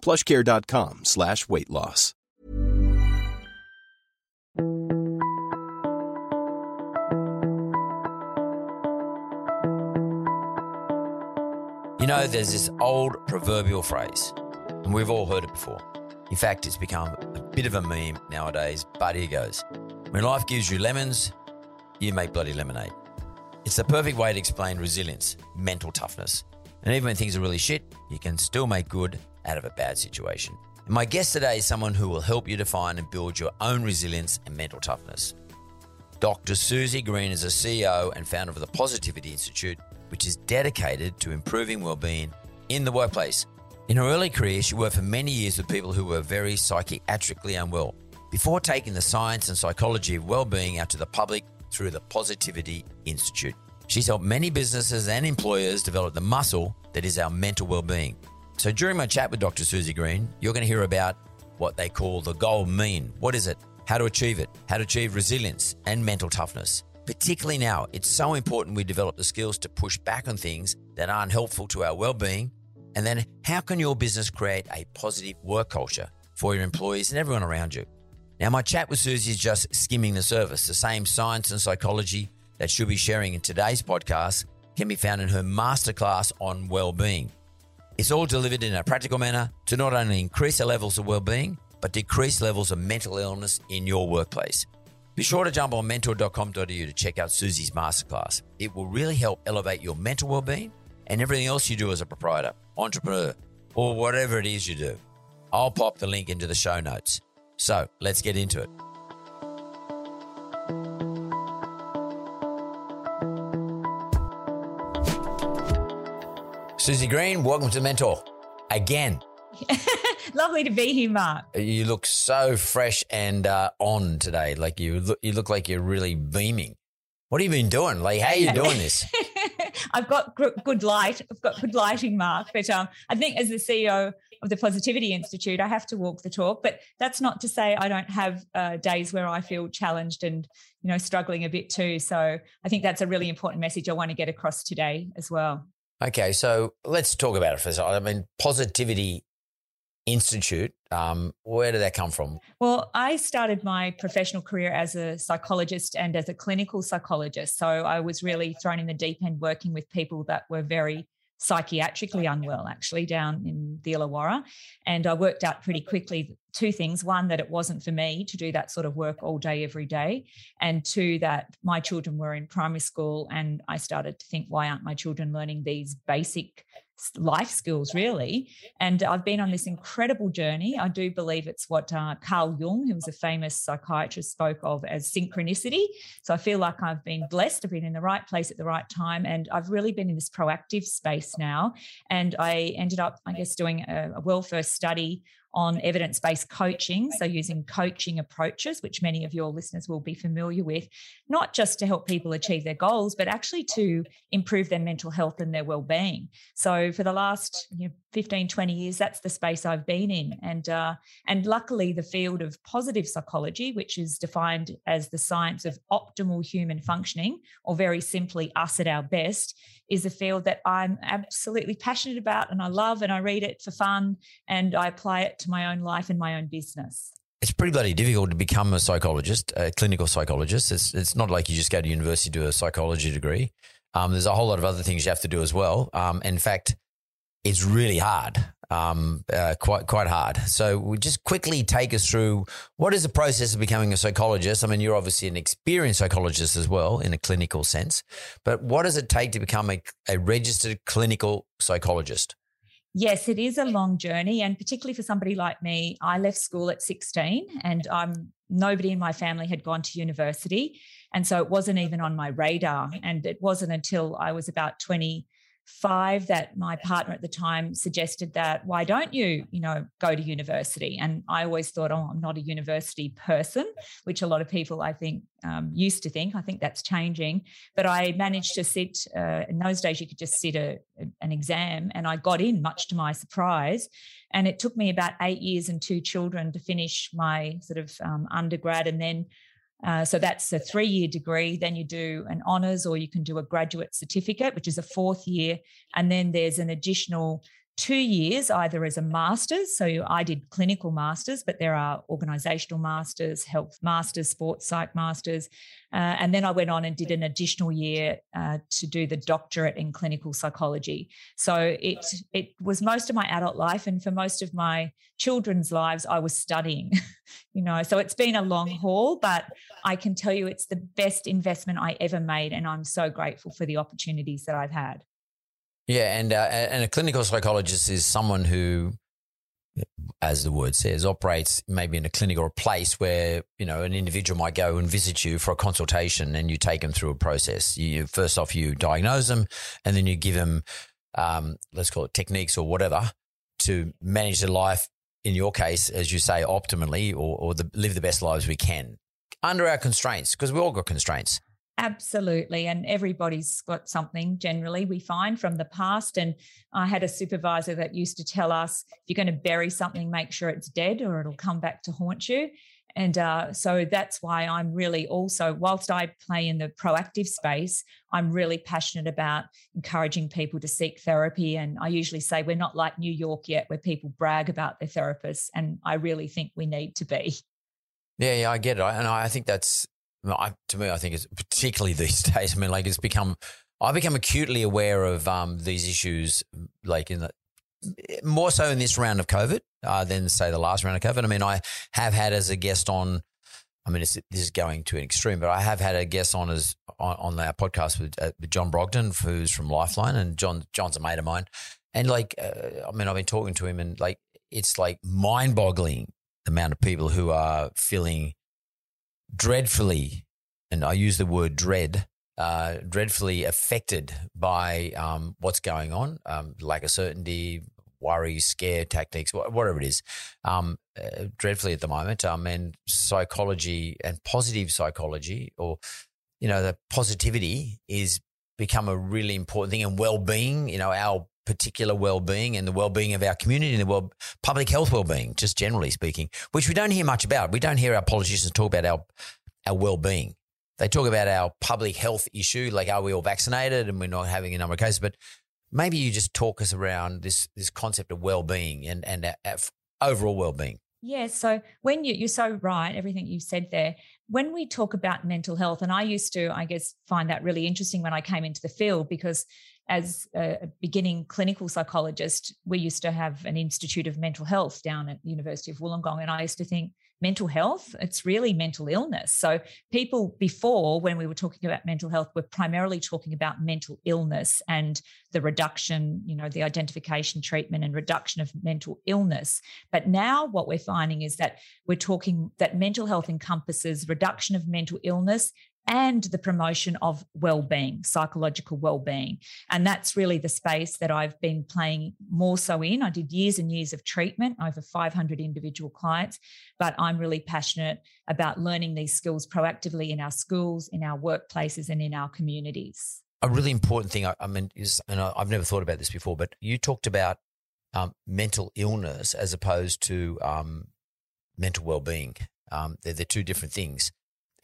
plushcare.com slash weight loss. You know, there's this old proverbial phrase, and we've all heard it before. In fact, it's become a bit of a meme nowadays, but here goes. When life gives you lemons, you make bloody lemonade. It's the perfect way to explain resilience, mental toughness. And even when things are really shit, you can still make good out of a bad situation. And my guest today is someone who will help you define and build your own resilience and mental toughness. Dr. Suzy Green is a CEO and founder of the Positivity Institute, which is dedicated to improving well-being in the workplace. In her early career, she worked for many years with people who were very psychiatrically unwell before taking the science and psychology of well-being out to the public through the Positivity Institute. She's helped many businesses and employers develop the muscle that is our mental well-being. So during my chat with Dr. Suzy Green, you're going to hear about what they call the gold mean. What is it? How to achieve it? How to achieve resilience and mental toughness. Particularly now, it's so important we develop the skills to push back on things that aren't helpful to our well-being. And then how can your business create a positive work culture for your employees and everyone around you? Now, my chat with Suzy is just skimming the surface. The same science and psychology that she'll be sharing in today's podcast can be found in her masterclass on well-being. It's all delivered in a practical manner to not only increase the levels of well-being, but decrease levels of mental illness in your workplace. Be sure to jump on mentor.com.au to check out Suzy's masterclass. It will really help elevate your mental well-being and everything else you do as a proprietor, entrepreneur, or whatever it is you do. I'll pop the link into the show notes. So let's get into it. Suzy Green, welcome to Mentor again. Lovely to be here, Mark. You look so fresh and uh, on today. Like you look, you look like you're really beaming. What have you been doing? Like, how are you doing this? I've got good light. I've got good lighting, Mark. But um, I think as the CEO of the Positivity Institute, I have to walk the talk. But that's not to say I don't have uh, days where I feel challenged and you know struggling a bit too. So I think that's a really important message I want to get across today as well. Okay, so let's talk about it for a second. I mean, Positivity Institute. Um, where did that come from? Well, I started my professional career as a psychologist and as a clinical psychologist. So I was really thrown in the deep end working with people that were very psychiatrically unwell, actually, down in the Illawarra. And I worked out pretty quickly two things one, that it wasn't for me to do that sort of work all day, every day. And two, that my children were in primary school. And I started to think, why aren't my children learning these basic life skills, really. And I've been on this incredible journey. I do believe it's what uh, Carl Jung, who was a famous psychiatrist, spoke of as synchronicity. So I feel like I've been blessed. I've been in the right place at the right time. And I've really been in this proactive space now. And I ended up, I guess, doing a, a well first study on evidence based coaching. So, using coaching approaches, which many of your listeners will be familiar with, not just to help people achieve their goals, but actually to improve their mental health and their well being. So, for the last you know, 15, 20 years, that's the space I've been in. And, uh, and luckily, the field of positive psychology, which is defined as the science of optimal human functioning, or very simply, us at our best, is a field that I'm absolutely passionate about and I love and I read it for fun and I apply it to my own life and my own business. It's pretty bloody difficult to become a psychologist, a clinical psychologist. It's, it's not like you just go to university to do a psychology degree. Um, there's a whole lot of other things you have to do as well. Um, in fact, it's really hard. um, uh, quite quite hard. So, we just quickly take us through what is the process of becoming a psychologist. I mean, you're obviously an experienced psychologist as well in a clinical sense, but what does it take to become a, a registered clinical psychologist? Yes, it is a long journey, and particularly for somebody like me, I left school at 16, and I'm nobody in my family had gone to university, and so it wasn't even on my radar. And it wasn't until I was about 20 five that my partner at the time suggested that why don't you you know go to university? And i always thought oh i'm not a university person which a lot of people i think um, used to think. I think that's changing. But i managed to sit uh, in those days you could just sit a, a, an exam and i got in much to my surprise. And it took me about eight years and two children to finish my sort of um, undergrad. And then uh, so that's a three year degree. Then you do an honours or you can do a graduate certificate, which is a fourth year. And then there's an additional two years either as a master's. So I did clinical masters, but there are organizational masters, health masters, sports psych masters. Uh, and then I went on and did an additional year uh, to do the doctorate in clinical psychology. So it it was most of my adult life, and for most of my children's lives, I was studying. you know, so it's been a long haul, but I can tell you it's the best investment I ever made, and I'm so grateful for the opportunities that I've had. Yeah, and uh, and a clinical psychologist is someone who, as the word says, operates maybe in a clinic or a place where you know an individual might go and visit you for a consultation, and you take them through a process. You first off you diagnose them, and then you give them, um, let's call it techniques or whatever, to manage their life. In your case, as you say, optimally, or, or the, live the best lives we can under our constraints, because we all got constraints. Absolutely. And everybody's got something generally, we find from the past. And I had a supervisor that used to tell us if you're going to bury something, make sure it's dead or it'll come back to haunt you. And uh, so that's why I'm really also, whilst I play in the proactive space, I'm really passionate about encouraging people to seek therapy. And I usually say we're not like New York yet, where people brag about their therapists. And I really think we need to be. Yeah, yeah, I get it. And I think that's I, to me, I think it's particularly these days. I mean, like it's become, I've become acutely aware of um, these issues, like in the more so in this round of COVID uh, than say the last round of COVID. I mean, I have had as a guest on. I mean, this is going to an extreme, but I have had a guest on as on, on our podcast with, uh, with, John Brogden, who's from Lifeline, and John John's a mate of mine. And like, uh, I mean, I've been talking to him, and like, it's like mind-boggling the amount of people who are feeling dreadfully, and I use the word dread, uh, dreadfully affected by um, what's going on, um, lack of certainty, worry, scare tactics, whatever it is, um, uh, dreadfully at the moment. Um, and psychology and positive psychology, or you know, the positivity is become a really important thing, and well-being. You know, our particular well-being and the well-being of our community and the well public health well-being, just generally speaking, which we don't hear much about. We don't hear our politicians talk about our our well-being. They talk about our public health issue, like are we all vaccinated and we're not having a number of cases. But maybe you just talk us around this this concept of well-being and and our, our overall well-being. Yeah. So when you, you're so right, everything you said there, when we talk about mental health, and I used to, I guess, find that really interesting when I came into the field because as a beginning clinical psychologist, we used to have an Institute of Mental Health down at the University of Wollongong. And I used to think, mental health, it's really mental illness. So, people before, when we were talking about mental health, were primarily talking about mental illness and the reduction, you know, the identification, treatment, and reduction of mental illness. But now, what we're finding is that we're talking that mental health encompasses reduction of mental illness and the promotion of well-being psychological well-being. And that's really the space that i've been playing more so in. I did years and years of treatment over 500 individual clients but i'm really passionate about learning these skills proactively in our schools in our workplaces and in our communities. A really important thing i, mean is and i've never thought about this before but you talked about um, mental illness as opposed to um, mental well-being. Um, they're, they're two different things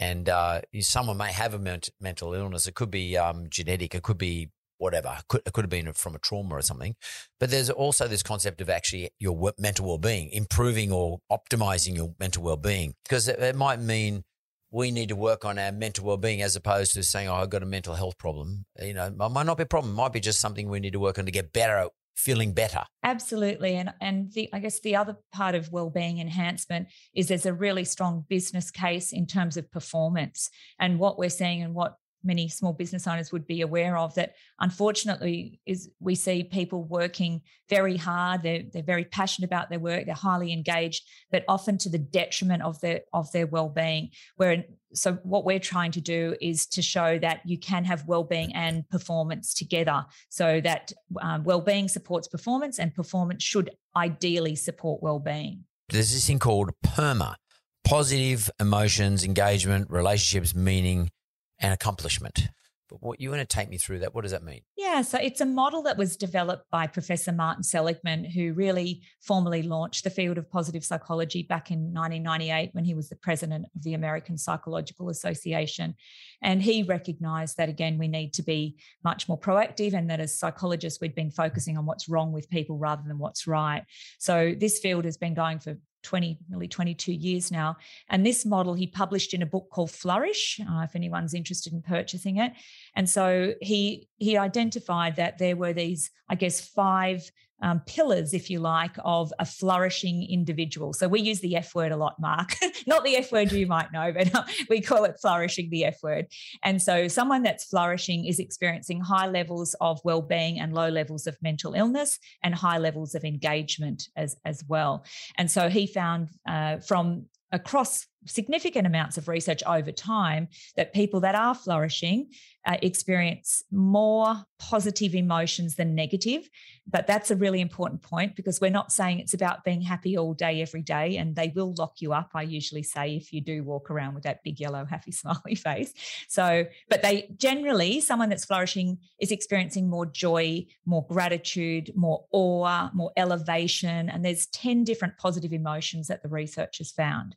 and uh, someone may have a ment- mental illness. It could be um, genetic. It could be whatever. It could, it could have been from a trauma or something. But there's also this concept of actually your mental well-being, improving or optimizing your mental well-being, because it, it might mean we need to work on our mental well-being as opposed to saying, "Oh, I've got a mental health problem." You know, it might not be a problem. It might be just something we need to work on to get better feeling better. Absolutely. And and the I guess the other part of well-being enhancement is there's a really strong business case in terms of performance. And what we're seeing and what many small business owners would be aware of that unfortunately is we see people working very hard they're, they're very passionate about their work they're highly engaged but often to the detriment of their of their well-being. Where so what we're trying to do is to show that you can have well-being and performance together so that um, well-being supports performance and performance should ideally support well-being. There's this thing called PERMA positive emotions engagement relationships meaning and accomplishment. But what you want to take me through that? What does that mean? Yeah, so it's a model that was developed by Professor Martin Seligman, who really formally launched the field of positive psychology back in 1998 when he was the president of the American Psychological Association. And he recognized that, again, we need to be much more proactive and that as psychologists, we'd been focusing on what's wrong with people rather than what's right. So this field has been going for 20, nearly 22 years now. And this model he published in a book called Flourish, uh, if anyone's interested in purchasing it. And so he he identified that there were these, I guess, five um, pillars, if you like, of a flourishing individual. So we use the F word a lot, Mark, not the F word you might know, but uh, we call it flourishing, the F word. And so someone that's flourishing is experiencing high levels of well-being and low levels of mental illness and high levels of engagement as, as well. And so he found uh, from across significant amounts of research over time that people that are flourishing uh, experience more positive emotions than negative. But that's a really important point because we're not saying it's about being happy all day, every day, and they will lock you up. I usually say if you do walk around with that big yellow, happy, smiley face. So, but they generally, someone that's flourishing is experiencing more joy, more gratitude, more awe, more elevation. And there's 10 different positive emotions that the research has found.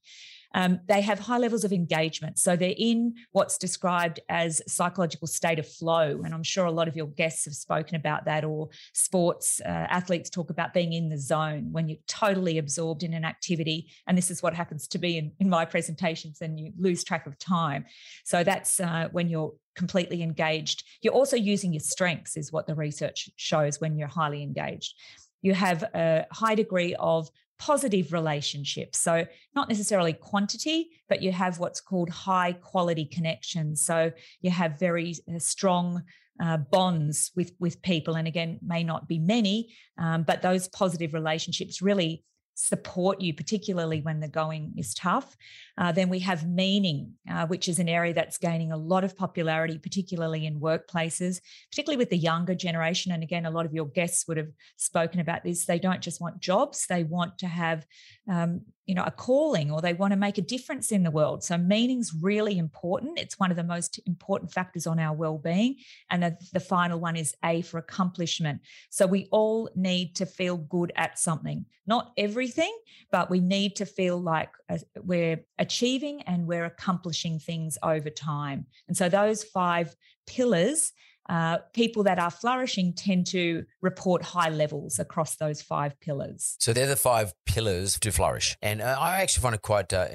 Um, they have high levels of engagement. So they're in what's described as psychological state of flow. And I'm sure a lot of your guests have spoken about that, or sports uh, athletes talk about being in the zone when you're totally absorbed in an activity. And this is what happens to be in, in my presentations, and you lose track of time. So that's uh, when you're completely engaged. You're also using your strengths, is what the research shows when you're highly engaged. You have a high degree of positive relationships. So, not necessarily quantity, but you have what's called high quality connections. So, you have very uh, strong uh, bonds with with people, and again, may not be many, um, but those positive relationships really support you, particularly when the going is tough. Uh, then we have meaning, uh, which is an area that's gaining a lot of popularity, particularly in workplaces, particularly with the younger generation. And again, a lot of your guests would have spoken about this. They don't just want jobs; they want to have um, you know a calling or they want to make a difference in the world so meaning's really important it's one of the most important factors on our well-being and the, the final one is a for accomplishment so we all need to feel good at something not everything but we need to feel like uh, we're achieving and we're accomplishing things over time and so those five pillars uh, people that are flourishing tend to report high levels across those five pillars. So they're the five pillars to flourish. And uh, I actually find it quite uh,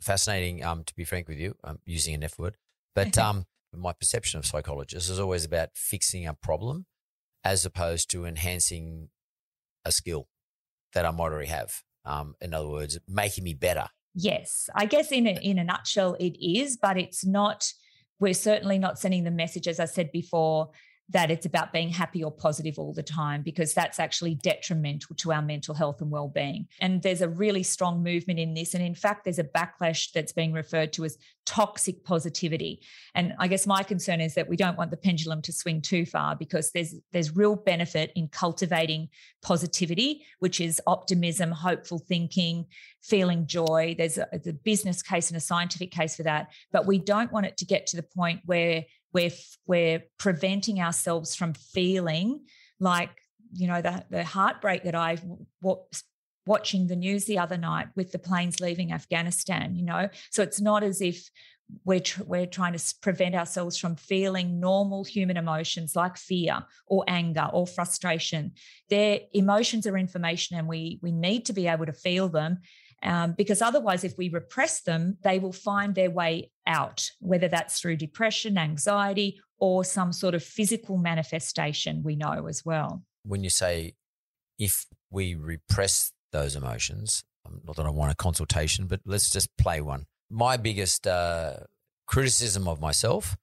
fascinating, um, to be frank with you, I'm using an F word. But um, my perception of psychologists is always about fixing a problem as opposed to enhancing a skill that I might already have. Um, in other words, making me better. Yes, I guess in a, in a nutshell, it is, but it's not we're certainly not sending the message, as I said before, that it's about being happy or positive all the time because that's actually detrimental to our mental health and well-being. And there's a really strong movement in this. And in fact there's a backlash that's being referred to as toxic positivity. And i guess my concern is that we don't want the pendulum to swing too far because there's there's real benefit in cultivating positivity which is optimism hopeful thinking feeling joy. There's a, there's a business case and a scientific case for that. But we don't want it to get to the point where we're we're preventing ourselves from feeling like you know the the heartbreak that I was watching the news the other night with the planes leaving Afghanistan. You know, so it's not as if we're tr- we're trying to prevent ourselves from feeling normal human emotions like fear or anger or frustration. Their emotions are information, and we we need to be able to feel them. Um, because otherwise, if we repress them, they will find their way out, whether that's through depression, anxiety, or some sort of physical manifestation, we know as well. When you say if we repress those emotions, um, not that I want a consultation, but let's just play one. My biggest uh, criticism of myself,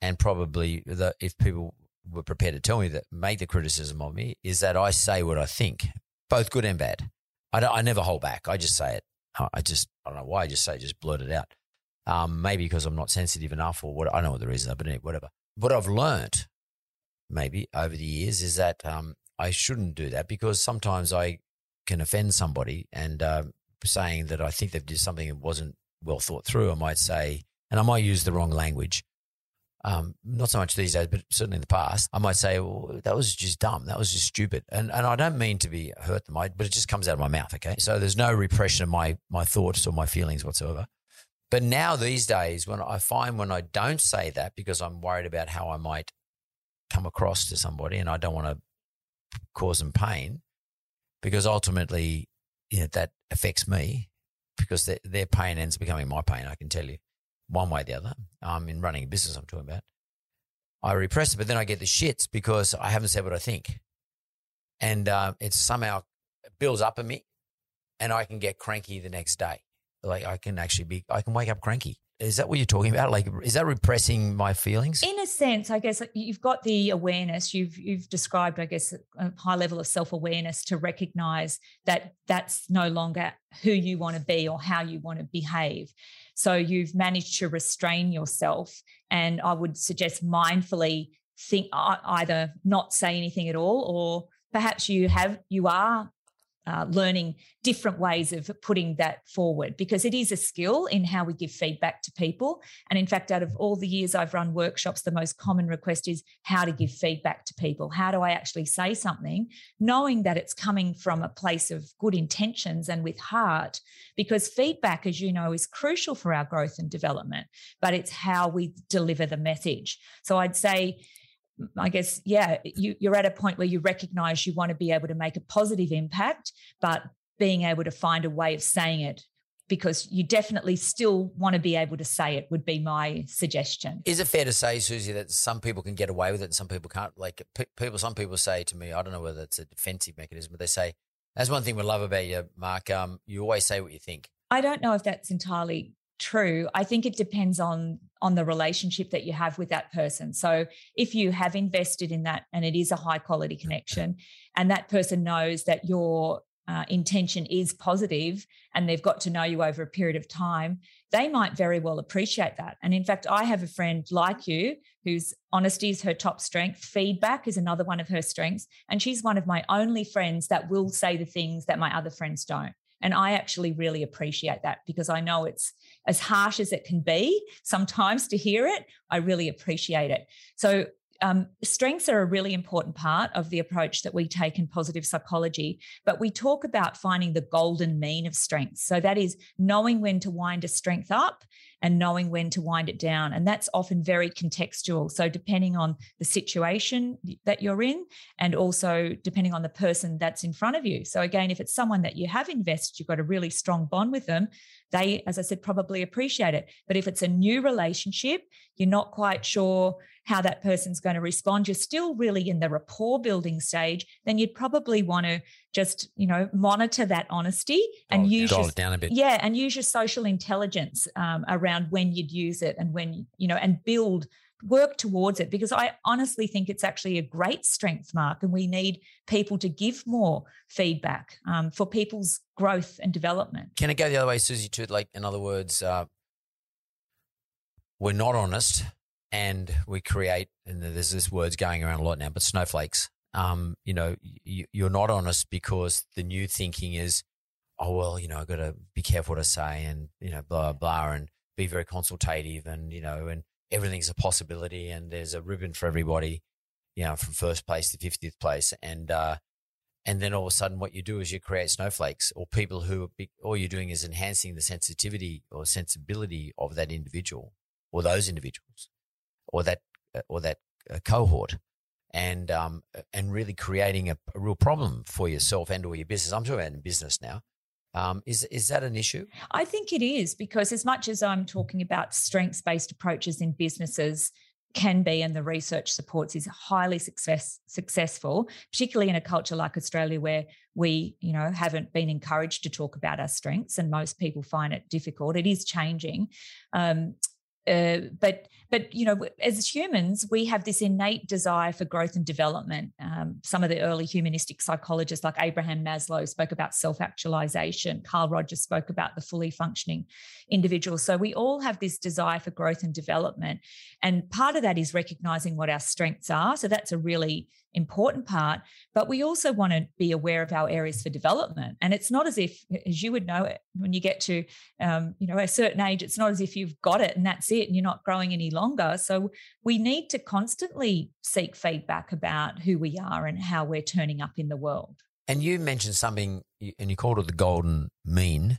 and probably the, if people were prepared to tell me that, make the criticism of me, is that I say what I think, both good and bad. I, I never hold back. I just say it. I just, I don't know why I just say, just blurt it out. Um, maybe because I'm not sensitive enough or what, I know what the reason is, but whatever. What I've learned maybe over the years is that um, I shouldn't do that because sometimes I can offend somebody and uh, saying that I think they've did something that wasn't well thought through. I might say, and I might use the wrong language. Um, not so much these days, but certainly in the past, I might say, well, that was just dumb. That was just stupid. And, and I don't mean to be hurt them, but it just comes out of my mouth. Okay. So there's no repression of my, my thoughts or my feelings whatsoever. But now these days, when I find when I don't say that because I'm worried about how I might come across to somebody and I don't want to cause them pain because ultimately, you know, that affects me because their, their pain ends becoming my pain. I can tell you one way or the other. Um, in running a business, I'm talking about. I repress it, but then I get the shits because I haven't said what I think. And uh, it somehow builds up in me and I can get cranky the next day. Like I can actually be, I can wake up cranky. Is that what you're talking about? Like, is that repressing my feelings? In a sense, I guess you've got the awareness. You've you've described, I guess, a high level of self awareness to recognise that that's no longer who you want to be or how you want to behave. So you've managed to restrain yourself, and I would suggest mindfully think uh, either not say anything at all, or perhaps you have you are uh, learning different ways of putting that forward because it is a skill in how we give feedback to people. And in fact, out of all the years I've run workshops, the most common request is how to give feedback to people. How do I actually say something, knowing that it's coming from a place of good intentions and with heart? Because feedback, as you know, is crucial for our growth and development, but it's how we deliver the message. So I'd say, I guess, yeah, you, you're at a point where you recognize you want to be able to make a positive impact, but being able to find a way of saying it because you definitely still want to be able to say it would be my suggestion. Is it fair to say, Suzy, that some people can get away with it and some people can't? Like people, some people say to me, I don't know whether it's a defensive mechanism, but they say, that's one thing we love about you, Mark. Um, you always say what you think. I don't know if that's entirely true i think it depends on on the relationship that you have with that person. So if you have invested in that and it is a high quality connection and that person knows that your uh, intention is positive and they've got to know you over a period of time they might very well appreciate that. And in fact i have a friend like you whose honesty is her top strength feedback is another one of her strengths and she's one of my only friends that will say the things that my other friends don't and I actually really appreciate that because I know it's as harsh as it can be sometimes to hear it. I really appreciate it. So um, strengths are a really important part of the approach that we take in positive psychology, but we talk about finding the golden mean of strengths. So that is knowing when to wind a strength up and knowing when to wind it down. And that's often very contextual. So, depending on the situation that you're in, and also depending on the person that's in front of you. So, again, if it's someone that you have invested, you've got a really strong bond with them, they, as I said, probably appreciate it. But if it's a new relationship, you're not quite sure how that person's going to respond, you're still really in the rapport building stage, then you'd probably want to just, you know, monitor that honesty and use your, it down a bit. Yeah, and use your social intelligence um, around when you'd use it and when, you know, and build work towards it because I honestly think it's actually a great strength, Mark, and we need people to give more feedback um, for people's growth and development. Can it go the other way, Suzy? To like, in other words, uh, we're not honest and we create, and there's this words going around a lot now, but snowflakes. Um, you know, you, you're not honest because the new thinking is, oh well, you know, I've got to be careful what I say, and you know, blah blah, and be very consultative, and you know, and everything's a possibility, and there's a ribbon for everybody, you know, from first place to fiftieth place, and uh, and then all of a sudden, what you do is you create snowflakes, or people who be, all you're doing is enhancing the sensitivity or sensibility of that individual or those individuals or that or that uh, cohort and um, and really creating a, a, real problem for yourself and or your business. I'm talking about in business now. Um, is is that an issue? I think it is because as much as I'm talking about strengths based approaches in businesses, can be and the research supports is highly success, successful particularly in a culture like australia where we you know haven't been encouraged to talk about our strengths and most people find it difficult it is changing um, uh, but but you know as humans we have this innate desire for growth and development. Um, some of the early humanistic psychologists like abraham maslow spoke about self-actualization. Carl rogers spoke about the fully functioning individual. So we all have this desire for growth and development. And part of that is recognizing what our strengths are. So that's a really important part but we also want to be aware of our areas for development. And it's not as if as you would know it when you get to um, you know a certain age it's not as if you've got it and that's it and you're not growing any longer. So we need to constantly seek feedback about who we are and how we're turning up in the world. And you mentioned something and you called it the golden mean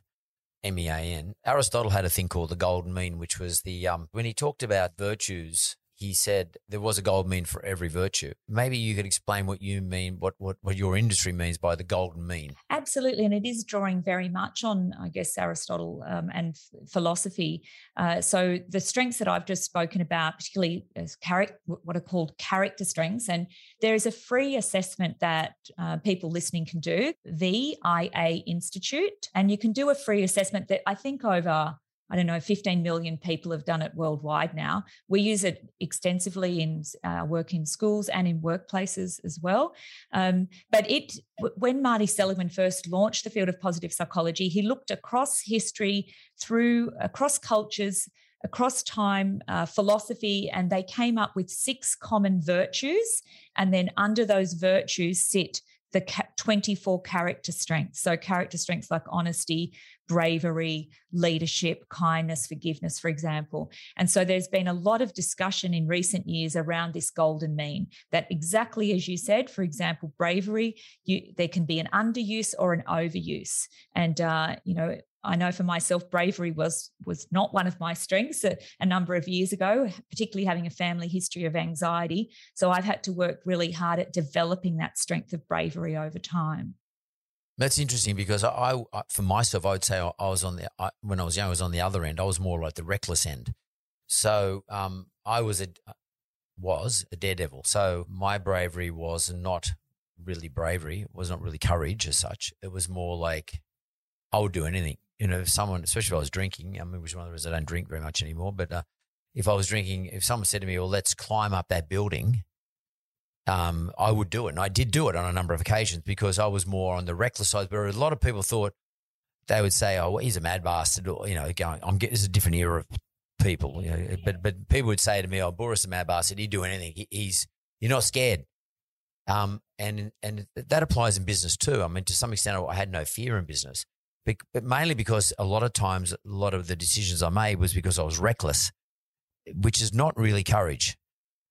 m-e-a-n aristotle had a thing called the golden mean which was the um, when he talked about virtues he said there was a gold mean for every virtue. Maybe you could explain what you mean, what, what, what your industry means by the golden mean. Absolutely. And it is drawing very much on, I guess, Aristotle um, and philosophy. Uh, so the strengths that I've just spoken about, particularly as what are called character strengths, and there is a free assessment that uh, people listening can do, the VIA Institute. And you can do a free assessment that I think over I don't know, 15 million people have done it worldwide now. We use it extensively in uh, work in schools and in workplaces as well. Um, but it, when Marty Seligman first launched the field of positive psychology, he looked across history, through across cultures, across time, uh, philosophy, and they came up with six common virtues. And then under those virtues sit the 24 character strengths. So, character strengths like honesty, bravery, leadership, kindness, forgiveness, for example. And so there's been a lot of discussion in recent years around this golden mean that exactly as you said, for example, bravery, you, there can be an underuse or an overuse. And, uh, you know, I know for myself, bravery was was not one of my strengths a, a, number of years ago, particularly having a family history of anxiety. So I've had to work really hard at developing that strength of bravery over time. That's interesting because I, I, for myself, I would say I, I was on the I, when I was young, I was on the other end. I was more like the reckless end. So um, I was a was a daredevil. So my bravery was not really bravery. It was not really courage as such. It was more like I would do anything. You know, if someone, especially if I was drinking. I mean, which one of the reasons I don't drink very much anymore. But uh, if I was drinking, if someone said to me, "Well, let's climb up that building," um, I would do it. And I did do it on a number of occasions because I was more on the reckless side. But a lot of people thought they would say, oh, well, he's a mad bastard. Or, you know, going, I'm getting, this is a different era of people. You know, but, but people would say to me, oh, Bouris a mad bastard. He'd do anything. He, he's, you're not scared. Um, and, and that applies in business too. I mean, to some extent, I had no fear in business, but, mainly because a lot of times, a lot of the decisions I made was because I was reckless, which is not really courage.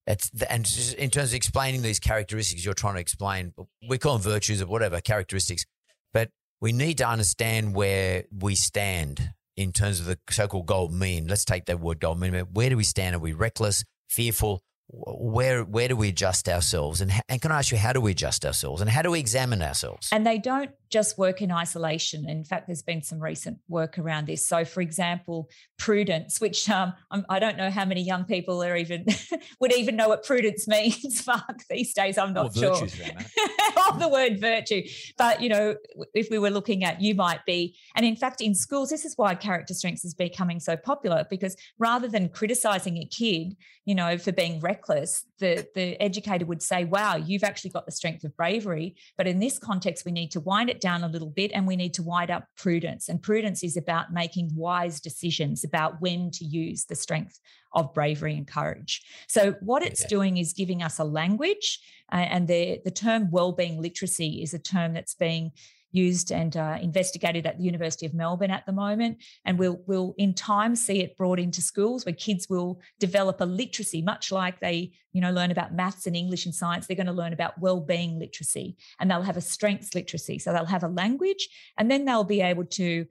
It's the, and in terms of explaining these characteristics, you're trying to explain. We call them virtues or whatever characteristics, but we need to understand where we stand in terms of the so-called gold mean. Let's take that word gold mean. Where do we stand? Are we reckless, fearful? Where where do we adjust ourselves? And and can I ask you how do we adjust ourselves? And how do we examine ourselves? And they don't just work in isolation. In fact, there's been some recent work around this. So, for example, prudence, which um, I don't know how many young people are even would even know what prudence means. Fuck, these days I'm not sure. of the word virtue, but you know, if we were looking at, you might be, and in fact, in schools, this is why character strengths is becoming so popular because rather than criticizing a kid, you know, for being reckless, the the educator would say, "Wow, you've actually got the strength of bravery." But in this context, we need to wind it down a little bit and we need to wind up prudence. And prudence is about making wise decisions about when to use the strength of bravery and courage. So, what it's doing is giving us a language, uh, and the, the term well-being literacy is a term that's being used and uh, investigated at the University of Melbourne at the moment. And we'll, we'll in time see it brought into schools where kids will develop a literacy, much like they, you know, learn about maths and English and science. They're going to learn about well-being literacy and they'll have a strengths literacy. So they'll have a language and then they'll be able to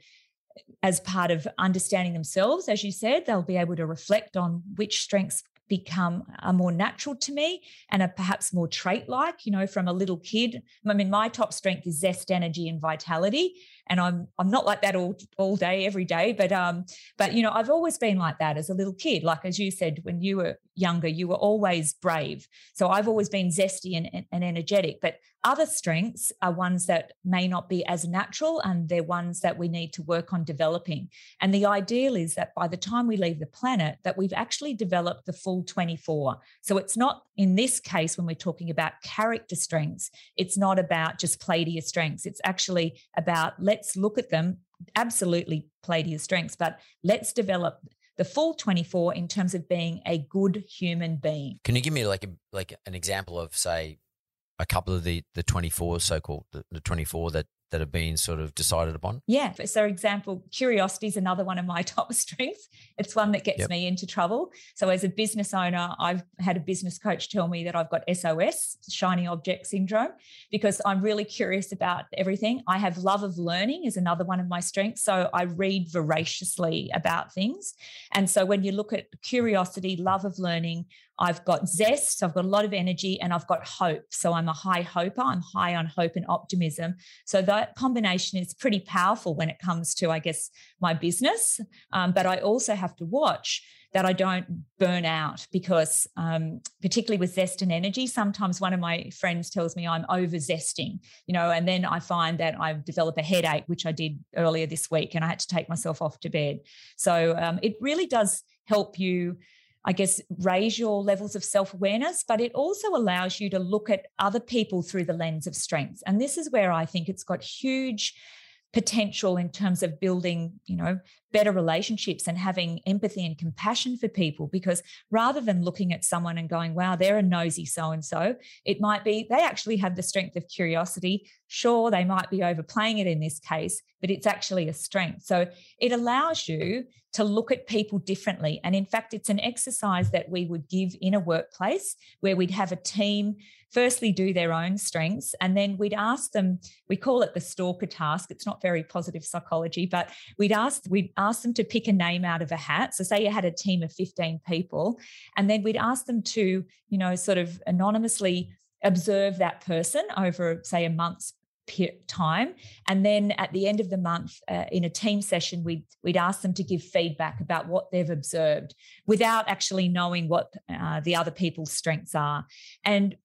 as part of understanding themselves, as you said, they'll be able to reflect on which strengths become are more natural to me and are perhaps more trait like you know from a little kid. I mean my top strength is zest energy and vitality and I'm I'm not like that all all day every day, but um, but you know, I've always been like that as a little kid. Like as you said, when you were younger, you were always brave. So I've always been zesty and, and energetic. But other strengths are ones that may not be as natural, and they're ones that we need to work on developing. And the ideal is that by the time we leave the planet, that we've actually developed the full 24. So it's not in this case when we're talking about character strengths, it's not about just play to your strengths. It's actually about let's look at them absolutely play to your strengths, but let's develop the full 24 in terms of being a good human being. Can you give me like a, like an example of say a couple of the the 24 so called the, the 24 that that have been sort of decided upon? Yeah. So, example, curiosity is another one of my top strengths. It's one that gets yep. me into trouble. So, as a business owner, I've had a business coach tell me that I've got SOS, shiny object syndrome, because I'm really curious about everything. I have love of learning is another one of my strengths. So, I read voraciously about things. And so, when you look at curiosity, love of learning, I've got zest, so I've got a lot of energy, and I've got hope. So I'm a high hoper. I'm high on hope and optimism. So that combination is pretty powerful when it comes to, I guess, my business. Um, but I also have to watch that I don't burn out because, um, particularly with zest and energy, sometimes one of my friends tells me I'm over zesting, you know, and then I find that I develop a headache, which I did earlier this week, and I had to take myself off to bed. So um, it really does help you I guess, raise your levels of self awareness, but it also allows you to look at other people through the lens of strengths. And this is where I think it's got huge potential in terms of building you know better relationships and having empathy and compassion for people because rather than looking at someone and going wow they're a nosy so and so it might be they actually have the strength of curiosity. Sure they might be overplaying it in this case but it's actually a strength. So it allows you to look at people differently. And in fact it's an exercise that we would give in a workplace where we'd have a team firstly do their own strengths and then we'd ask them we call it the stalker task. It's not very positive psychology but we'd ask we'd ask them to pick a name out of a hat. So say you had a team of 15 people and then we'd ask them to you know sort of anonymously observe that person over say a month's time. And then at the end of the month uh, in a team session we'd we'd ask them to give feedback about what they've observed without actually knowing what uh, the other people's strengths are. And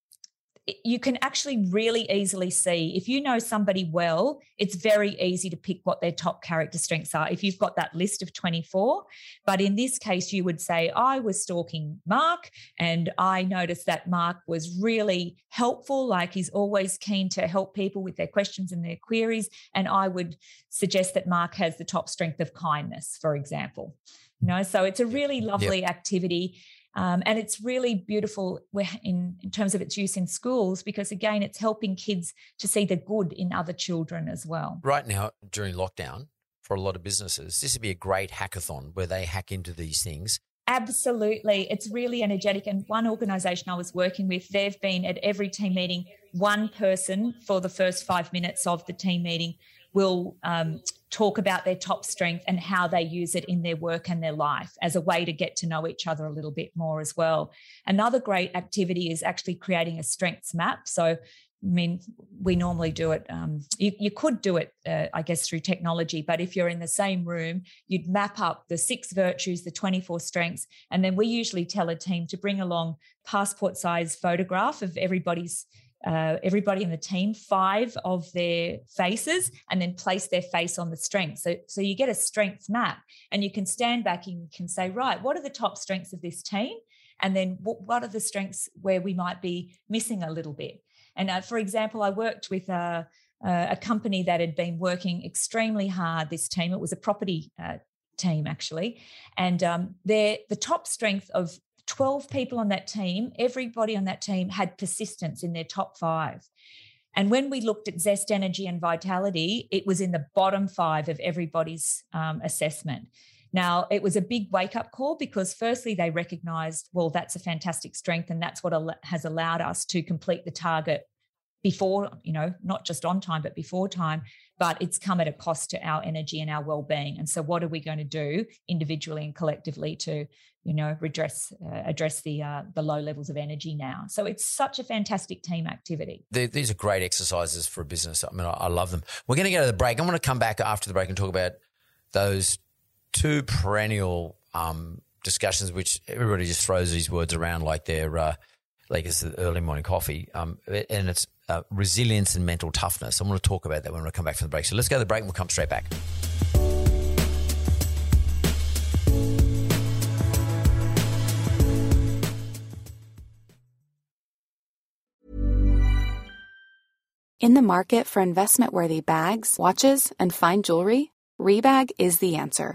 you can actually really easily see if you know somebody well, it's very easy to pick what their top character strengths are if you've got that list of 24. But in this case, you would say, I was stalking Mark and I noticed that Mark was really helpful. Like he's always keen to help people with their questions and their queries. And I would suggest that Mark has the top strength of kindness, for example. You know, so it's a really lovely yep. activity. Um, and it's really beautiful in, in terms of its use in schools because, again, it's helping kids to see the good in other children as well. Right now, during lockdown, for a lot of businesses, this would be a great hackathon where they hack into these things. Absolutely. It's really energetic. And one organization I was working with, they've been at every team meeting, one person for the first five minutes of the team meeting will um, talk about their top strength and how they use it in their work and their life as a way to get to know each other a little bit more as well. Another great activity is actually creating a strengths map. So, I mean, we normally do it. Um, you, you, could do it, uh, I guess, through technology. But if you're in the same room, you'd map up the six virtues, the 24 strengths, and then we usually tell a team to bring along passport size photograph of everybody's uh, everybody in the team five of their faces and then place their face on the strength. So, so you get a strength map and you can stand back and you can say, right, what are the top strengths of this team? And then what, what are the strengths where we might be missing a little bit? And uh, for example, I worked with a, a, company that had been working extremely hard, this team. It was a property uh, team actually and um, the top strength of 12 people on that team, everybody on that team had persistence in their top five. And when we looked at zest, energy, and vitality, it was in the bottom five of everybody's um, assessment. Now, it was a big wake up call because, firstly, they recognized, well, that's a fantastic strength, and that's what has allowed us to complete the target before, you know, not just on time, but before time, but it's come at a cost to our energy and our well-being. And so what are we going to do individually and collectively to, you know, redress, uh, address the, uh, the low levels of energy now? So it's such a fantastic team activity. These are great exercises for a business. I mean, I love them. We're going to go to the break. I'm going to come back after the break and talk about those two perennial um, discussions, which everybody just throws these words around like they're, uh, like it's the early morning coffee. Um, and it's uh, resilience and mental toughness. I'm going to talk about that when we come back from the break. So let's go to the break and we'll come straight back. In the market for investment worthy bags, watches, and fine jewelry, Rebag is the answer.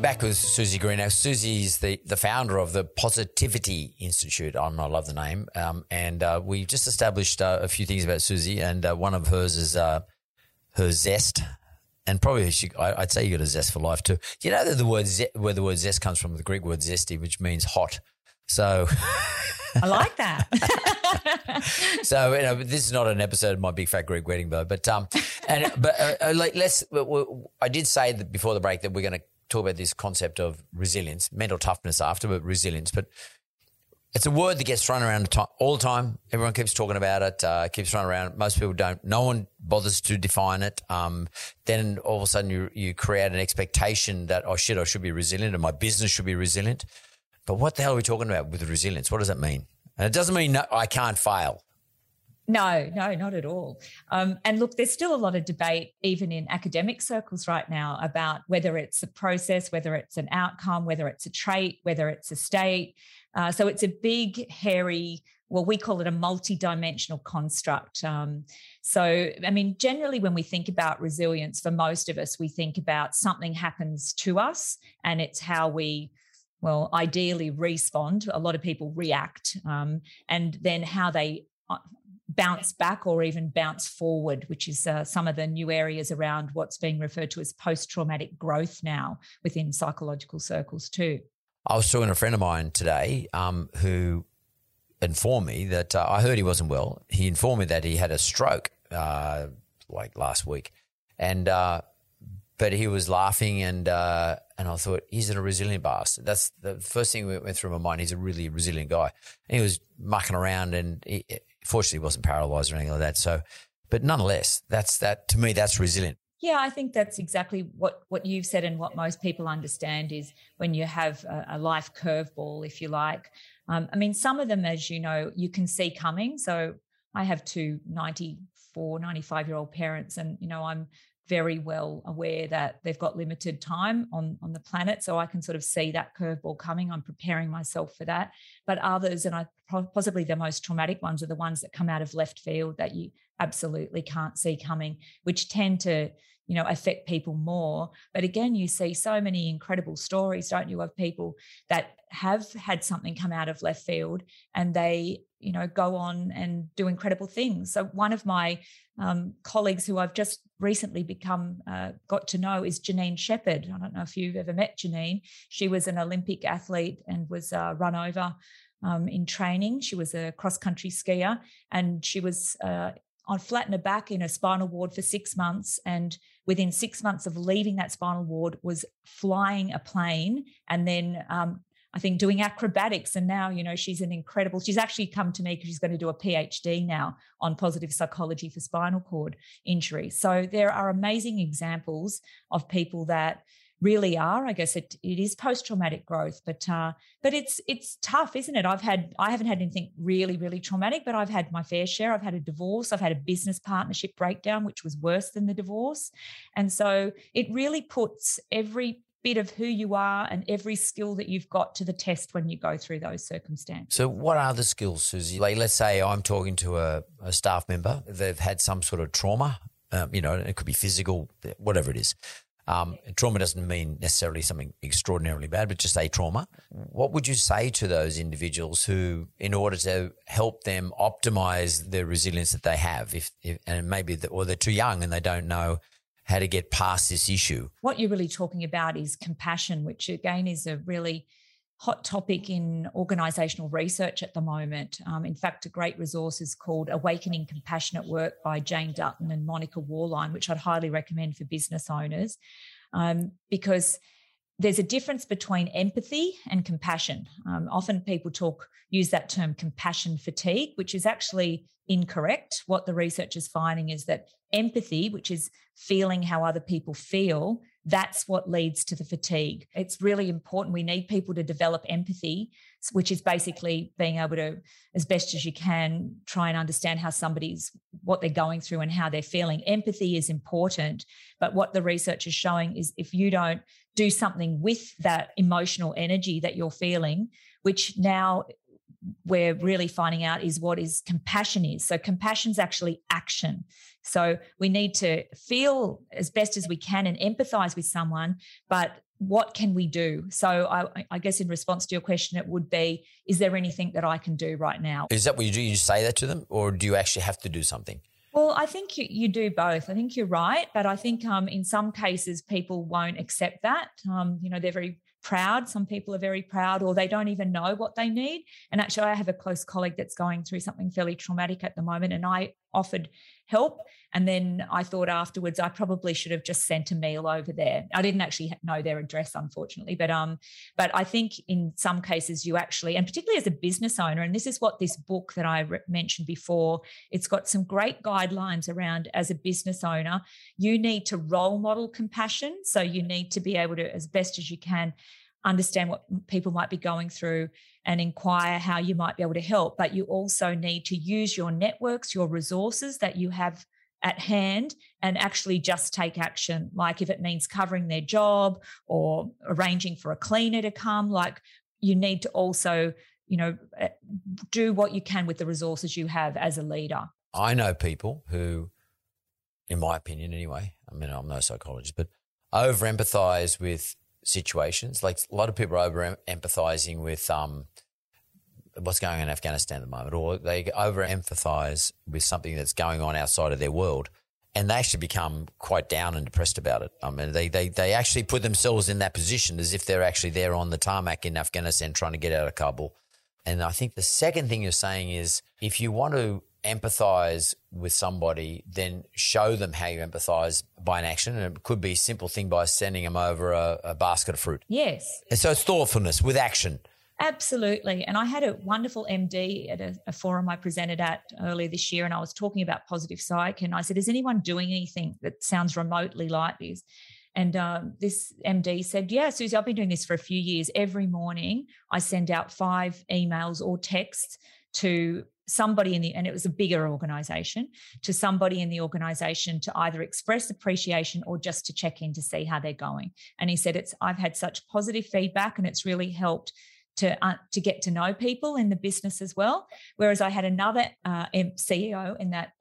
we're back with Suzy Green. Now, Suzy's the, the founder of the Positivity Institute. I love the name. Um, and uh, we just established uh, a few things about Suzy, and uh, one of hers is uh, her zest. And probably she, I, would say you got a zest for life too. You know that the word ze- where the word zest comes from, the Greek word zesty, which means hot. So I like that. so you know, this is not an episode of my big fat Greek wedding, though. But um, and but uh, uh like, let's. I did say that before the break that we're going to talk about this concept of resilience, mental toughness after, but resilience. But it's a word that gets thrown around all the time. Everyone keeps talking about it, uh, keeps thrown around. Most people don't. No one bothers to define it. Um, then all of a sudden you you create an expectation that oh shit, I should be resilient, and my business should be resilient. But what the hell are we talking about with resilience? What does that mean? And it doesn't mean no, I can't fail. No, no, not at all. Um, and look, there's still a lot of debate, even in academic circles right now, about whether it's a process, whether it's an outcome, whether it's a trait, whether it's a state. Uh, so it's a big, hairy, well, we call it a multi-dimensional construct. Um, so, I mean, generally, when we think about resilience, for most of us, we think about something happens to us, and it's how we well, ideally respond. A lot of people react, um, and then how they uh, bounce back or even bounce forward, which is uh, some of the new areas around what's being referred to as post traumatic growth now within psychological circles, too. I was talking to a friend of mine today um, who informed me that uh, I heard he wasn't well. He informed me that he had a stroke uh, like last week. And, uh, but he was laughing and, uh, and I thought, he's a resilient bastard. That's the first thing that went through my mind. He's a really resilient guy. And he was mucking around and he, Fortunately, he wasn't paralyzed or anything like that. So, but nonetheless, that's that to me, that's resilient. Yeah, I think that's exactly what, what you've said and what most people understand is when you have a, a life curveball, if you like. Um, I mean, some of them, as you know, you can see coming. So I have two 94, 95 year old parents, and, you know, I'm very well aware that they've got limited time on, on the planet. So I can sort of see that curveball coming. I'm preparing myself for that. But others, and I possibly the most traumatic ones, are the ones that come out of left field that you absolutely can't see coming, which tend to you know affect people more. But again you see so many incredible stories don't you of people that have had something come out of left field and they you know go on and do incredible things. So one of my um, colleagues who i've just recently become uh, got to know is janine shepherd i don't know if you've ever met janine. She was an olympic athlete and was uh, run over um, in training. She was a cross country skier and she was uh, on flat the back in a spinal ward for six months and within six months of leaving that spinal ward was flying a plane and then um, I think doing acrobatics. And now, you know, she's an incredible, she's actually come to me because she's going to do a PhD now on positive psychology for spinal cord injury. So there are amazing examples of people that really are. I guess it it is post traumatic growth, but uh, but it's it's tough, isn't it? I've had I haven't had anything really really traumatic, but I've had my fair share. I've had a divorce. I've had a business partnership breakdown, which was worse than the divorce, and so it really puts every bit of who you are and every skill that you've got to the test when you go through those circumstances. So, what are the skills, Suzy? Like, let's say I'm talking to a, a staff member, they've had some sort of trauma, um, you know, it could be physical, whatever it is. Um, trauma doesn't mean necessarily something extraordinarily bad, but just a trauma. What would you say to those individuals who, in order to help them optimize the resilience that they have, if, if and maybe the, or they're too young and they don't know how to get past this issue? What you're really talking about is compassion, which again is a really hot topic in organizational research at the moment. Um, in fact, a great resource is called Awakening Compassion at Work by Jane Dutton and Monica Worline, which I'd highly recommend for business owners um, because there's a difference between empathy and compassion. Um, often people talk, use that term compassion fatigue, which is actually incorrect. What the research is finding is that empathy, which is feeling how other people feel, that's what leads to the fatigue. It's really important. We need people to develop empathy, which is basically being able to, as best as you can, try and understand how somebody's, what they're going through and how they're feeling. Empathy is important. But what the research is showing is if you don't do something with that emotional energy that you're feeling, which now we're really finding out is what is compassion is. So compassion is actually action. So we need to feel as best as we can and empathize with someone, but what can we do? So I, I, guess in response to your question, it would be: Is there anything that I can do right now? Is that what you do? You say that to them, or do you actually have to do something? Well, I think you, you do both. I think you're right, but I think um, in some cases people won't accept that. Um, you know, they're very proud. Some people are very proud, or they don't even know what they need. And actually, I have a close colleague that's going through something fairly traumatic at the moment, and I offered help. And then I thought afterwards I probably should have just sent a meal over there. I didn't actually know their address, unfortunately, but um, but I think in some cases you actually, and particularly as a business owner, and this is what this book that I re- mentioned before, it's got some great guidelines around as a business owner, you need to role model compassion. So you need to be able to, as best as you can, understand what people might be going through and inquire how you might be able to help. But you also need to use your networks, your resources that you have at hand and actually just take action. Like if it means covering their job or arranging for a cleaner to come, like you need to also, you know, eh, do what you can with the resources you have as a leader. I know people who, in my opinion anyway, I mean, I'm no psychologist, but over empathize with situations. Like a lot of people are over empathizing with um, what's going on in Afghanistan at the moment, or they over empathize with something that's going on outside of their world. And they actually become quite down and depressed about it. I mean, they, they, they actually put themselves in that position as if they're actually there on the tarmac in Afghanistan trying to get out of Kabul. And I think the second thing you're saying is if you want to empathize with somebody, then show them how you empathize by an action. And it could be a simple thing by sending them over a, a basket of fruit. Yes. And so it's thoughtfulness with action. Absolutely. And I had a wonderful MD at a, a, forum I presented at earlier this year, and I was talking about positive psych. And I said, Is anyone doing anything that sounds remotely like this? And um, this MD said, Yeah, Suzy, I've been doing this for a few years. Every morning, I send out five emails or texts to somebody in the and it was a bigger organization to somebody in the organization to either express appreciation or just to check in to see how they're going and he said it's i've had such positive feedback and it's really helped to uh, to get to know people in the business as well whereas i had another uh, ceo in that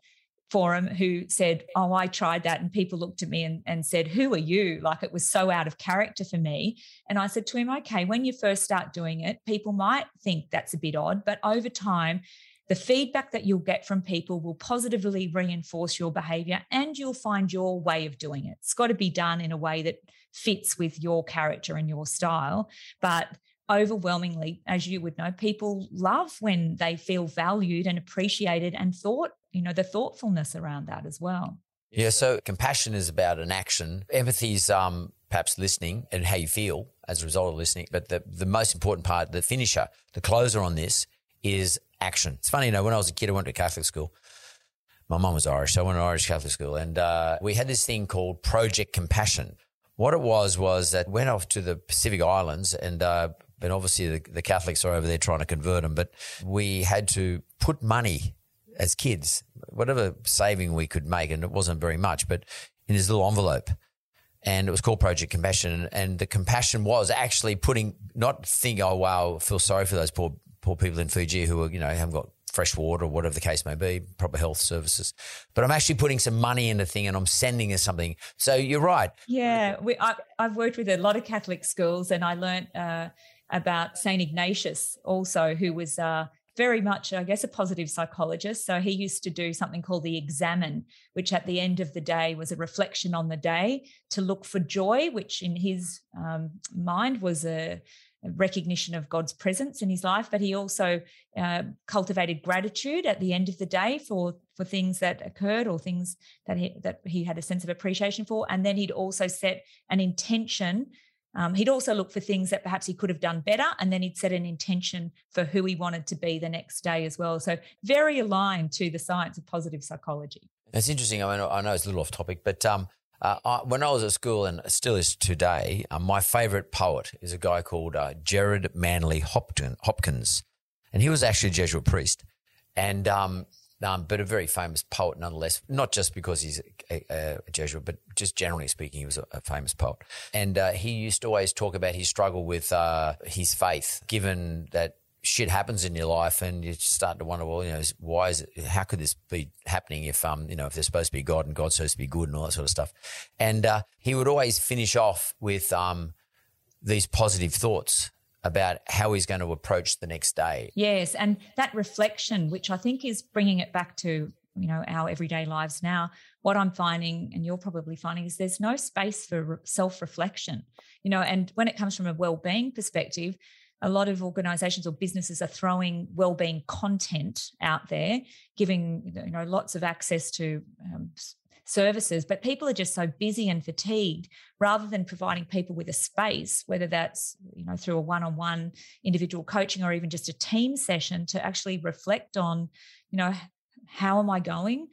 forum who said, Oh, I tried that. And people looked at me and, and said, Who are you? Like it was so out of character for me. And I said to him, Okay, when you first start doing it, people might think that's a bit odd, but over time, the feedback that you'll get from people will positively reinforce your behavior and you'll find your way of doing it. It's got to be done in a way that fits with your character and your style. But overwhelmingly, as you would know, people love when they feel valued and appreciated and thought, you know, the thoughtfulness around that as well. Yeah, so compassion is about an action. Empathy is um, perhaps listening and how you feel as a result of listening. But the, the most important part, the finisher, the closer on this is action. It's funny, you know, when I was a kid, I went to Catholic school. My mum was Irish, so I went to Irish Catholic school. And uh, we had this thing called Project Compassion. What it was was that went off to the Pacific Islands and uh, but obviously the, the, Catholics are over there trying to convert them. But we had to put money as kids, whatever saving we could make, and it wasn't very much, but in this little envelope. And it was called Project Compassion. And the compassion was actually putting, not thinking, oh, wow, I feel sorry for those poor, poor people in Fiji who are, you know, haven't got fresh water or whatever the case may be, proper health services. But I'm actually putting some money in the thing and I'm sending her something. So you're right. Yeah, we, I, have worked with a lot of Catholic schools and I learned uh, about St. Ignatius also, who was uh, very much, I guess, a positive psychologist. So he used to do something called the examen, which at the end of the day was a reflection on the day to look for joy, which in his um, mind was a recognition of God's presence in his life, but he also uh, cultivated gratitude at the end of the day for for things that occurred or things that he that he had a sense of appreciation for, and then he'd also set an intention. Um, he'd also look for things that perhaps he could have done better, and then he'd set an intention for who he wanted to be the next day as well. So very aligned to the science of positive psychology. It's interesting. I mean, I know it's a little off topic, but um, uh, I, when I was at school, and still is today, uh, my favourite poet is a guy called uh, Gerard Manley Hopkins, Hopkins, and he was actually a Jesuit priest, and um, um, but a very famous poet nonetheless. Not just because he's a, a, a Jesuit, but just generally speaking, he was a, a famous poet. And uh, he used to always talk about his struggle with uh, his faith, given that shit happens in your life and you start to wonder, well, you know, why is it, how could this be happening if, um, you know, if there's supposed to be God and God's supposed to be good and all that sort of stuff. And, uh, he would always finish off with, um, these positive thoughts about how he's going to approach the next day. Yes. And that reflection, which I think is bringing it back to, you know, our everyday lives now, what I'm finding, and you're probably finding, is there's no space for self reflection, you know, and when it comes from a well being perspective, a lot of organizations or businesses are throwing well-being content out there giving you know lots of access to um, services but people are just so busy and fatigued rather than providing people with a space whether that's you know through a one-on-one individual coaching or even just a team session to actually reflect on you know how am i going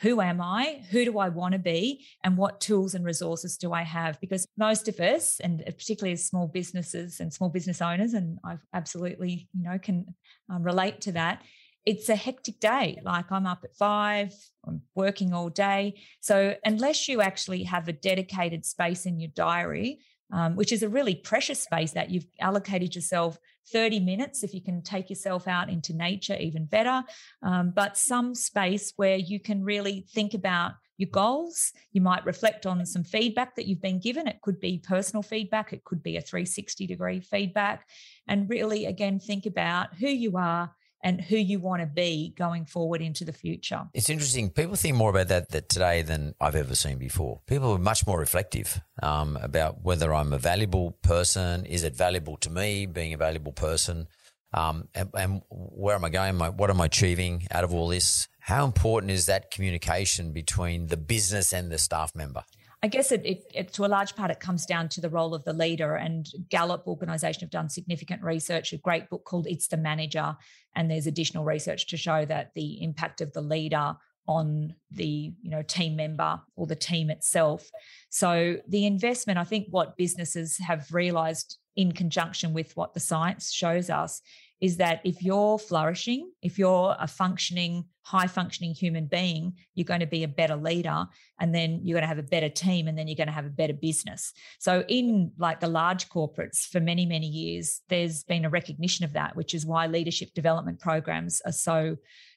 who am I? Who do I want to be? And what tools and resources do I have? Because most of us, and particularly as small businesses and small business owners, and I absolutely, you know, can um, relate to that. It's a hectic day. Like I'm up at five, I'm working all day. So unless you actually have a dedicated space in your diary um, which is a really precious space that you've allocated yourself 30 minutes if you can take yourself out into nature even better. Um, but some space where you can really think about your goals. You might reflect on some feedback that you've been given. It could be personal feedback. It could be a 360 degree feedback. And really again think about who you are and who you want to be going forward into the future. It's interesting. People think more about that, that today than I've ever seen before. People are much more reflective um, about whether I'm a valuable person. Is it valuable to me being a valuable person? Um, and, and, where am I going? What am I achieving out of all this? How important is that communication between the business and the staff member? I guess it, it, it, to a large part, it comes down to the role of the leader. And Gallup organization have done significant research, a great book called It's the Manager. And there's additional research to show that the impact of the leader on the you know team member or the team itself so the investment i think what businesses have realized in conjunction with what the science shows us is that if you're flourishing, if you're a functioning, high functioning human being, you're going to be a better leader and then you're going to have a better team and then you're going to have a better business. So, in like the large corporates for many, many years, there's been a recognition of that, which is why leadership development programs are so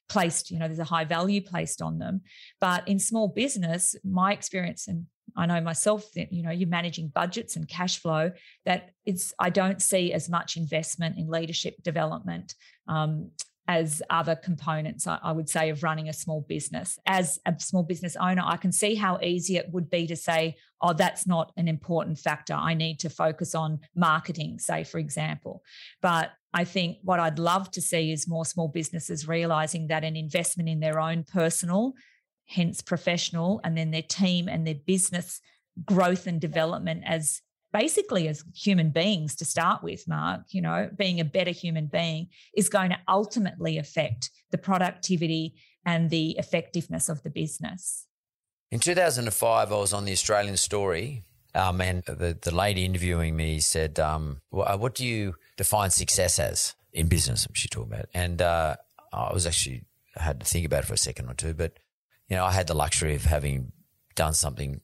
placed, you know, there's a high value placed on them. But in small business, my experience and I know myself that you know you're managing budgets and cash flow. That it's I don't see as much investment in leadership development. Um, as other components, I, would say, of running a small business. As a small business owner, I can see how easy it would be to say, oh, that's not an important factor. I need to focus on marketing, say, for example. But I think what I'd love to see is more small businesses realizing that an investment in their own personal, hence professional, and then their team and their business growth and development as basically as human beings to start with, Mark, you know, being a better human being is going to ultimately affect the productivity and the effectiveness of the business. In 2005, I was on the Australian Story, um, and the, the lady interviewing me said, um, uh, What do you define success as in business? She talked about. And uh, I was actually, I had to think about it for a second or two, but, you know, I had the luxury of having done something,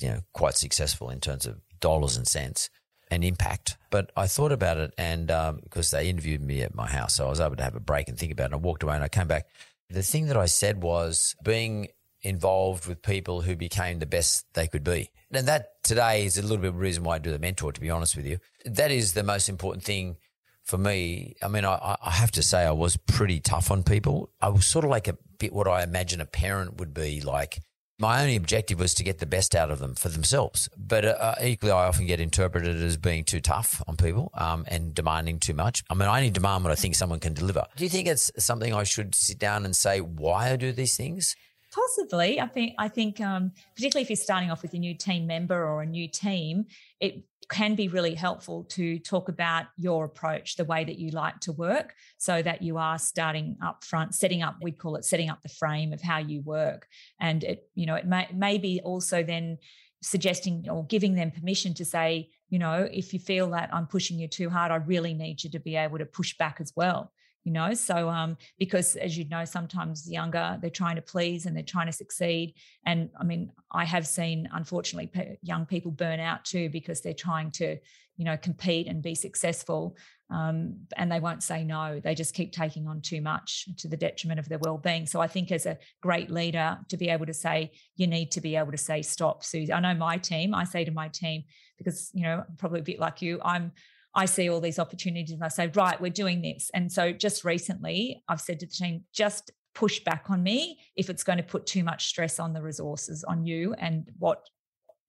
you know, quite successful in terms of dollars and cents and impact. But I thought about it, and um, because they interviewed me at my house, so I was able to have a break and think about it. And I walked away and I came back. The thing that I said was being involved with people who became the best they could be. And that today is a little bit of reason why I do the mentor, to be honest with you. That is the most important thing for me. I mean, I, I have to say I was pretty tough on people. I was sort of like a what I imagine a parent would be like my only objective was to get the best out of them for themselves. But uh, uh, equally, I often get interpreted as being too tough on people um, and demanding too much. I mean, I only demand what I think someone can deliver. Do you think it's something I should sit down and say why I do these things? Possibly, I think. I think, um, particularly if you're starting off with a new team member or a new team, it can be really helpful to talk about your approach, the way that you like to work, so that you are starting up front, setting up. We call it setting up the frame of how you work, and it, you know, it may, may be also then suggesting or giving them permission to say, you know, if you feel that I'm pushing you too hard, I really need you to be able to push back as well you know so um because as you know sometimes younger they're trying to please and they're trying to succeed. And i mean i have seen unfortunately young people burn out too because they're trying to you know compete and be successful um, and they won't say no. They just keep taking on too much to the detriment of their well-being. So i think as a great leader to be able to say you need to be able to say stop suzy. I know my team i say to my team because you know probably a bit like you i'm I see all these opportunities and I say, right, we're doing this. And so just recently, I've said to the team, just push back on me if it's going to put too much stress on the resources on you and what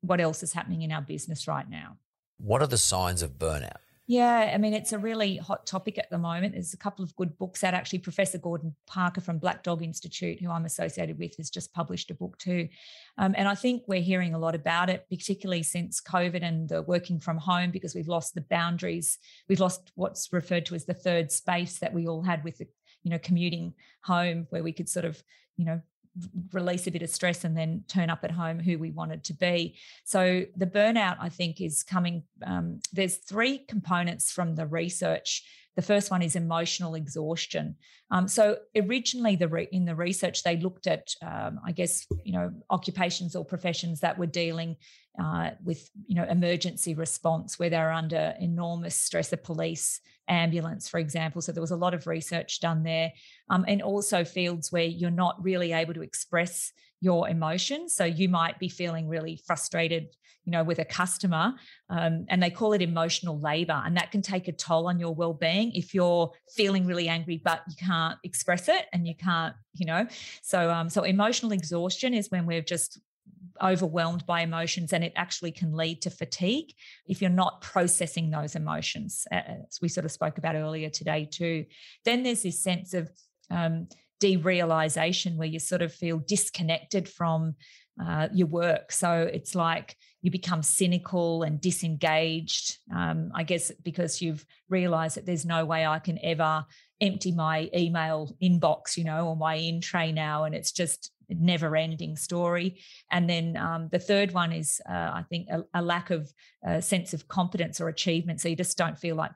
what else is happening in our business right now. What are the signs of burnout? Yeah, I mean, it's a really hot topic at the moment. There's a couple of good books out. Actually, Professor Gordon Parker from Black Dog Institute, who I'm associated with, has just published a book too. Um, and I think we're hearing a lot about it, particularly since COVID and the working from home, because we've lost the boundaries. We've lost what's referred to as the third space that we all had with the, you know, commuting home, where we could sort of, you know, release a bit of stress and then turn up at home who we wanted to be. So the burnout, I think, is coming. Um, there's three components from the research. The first one is emotional exhaustion. Um, so originally, the re- in the research, they looked at, um, I guess, you know, occupations or professions that were dealing uh, with, you know, emergency response, where they're under enormous stress. The police, ambulance, for example. So there was a lot of research done there, um, and also fields where you're not really able to express your emotions. So you might be feeling really frustrated, you know, with a customer, um, and they call it emotional labor, and that can take a toll on your well-being if you're feeling really angry but you can't express it and you can't, you know. So, um, so emotional exhaustion is when we're just overwhelmed by emotions and it actually can lead to fatigue if you're not processing those emotions as we sort of spoke about earlier today too then there's this sense of um, derealization where you sort of feel disconnected from uh, your work so it's like you become cynical and disengaged um, i guess because you've realized that there's no way i can ever empty my email inbox you know or my in tray now and it's just never ending story. And then um, the third one is, uh, I think, a, a lack of uh, sense of competence or achievement. So you just don't feel like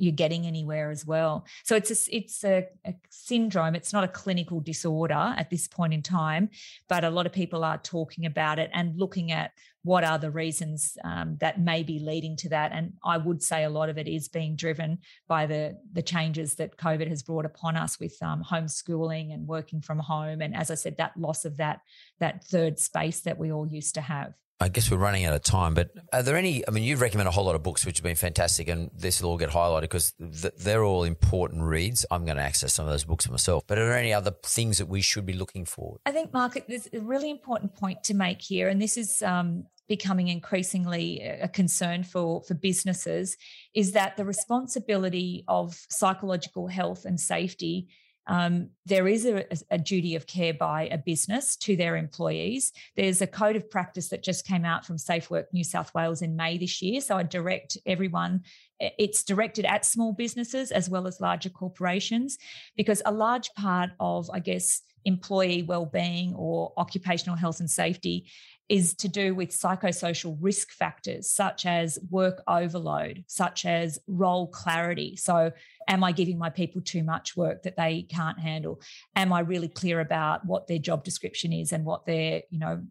you're getting anywhere as well. So it's a, it's a, a, syndrome. It's not a clinical disorder at this point in time, but a lot of people are talking about it and looking at what are the reasons um, that may be leading to that. And I would say a lot of it is being driven by the the changes that COVID has brought upon us with um, homeschooling and working from home, and as I said, that loss of that that third space that we all used to have. I guess we're running out of time, but are there any? I mean, you recommend a whole lot of books, which have been fantastic, and this will all get highlighted because th- they're all important reads. I'm going to access some of those books myself. But are there any other things that we should be looking for? I think, Mark, there's a really important point to make here, and this is um, becoming increasingly a concern for, for businesses, is that the responsibility of psychological health and safety um, there is a, a, duty of care by a business to their employees. There's a code of practice that just came out from Safe Work New South Wales in May this year. So I direct everyone, it's directed at small businesses as well as larger corporations, because a large part of, I guess, employee well-being or occupational health and safety is to do with psychosocial risk factors such as work overload, such as role clarity. So, am I giving my people too much work that they can't handle? Am I really clear about what their job description is and what their, you know,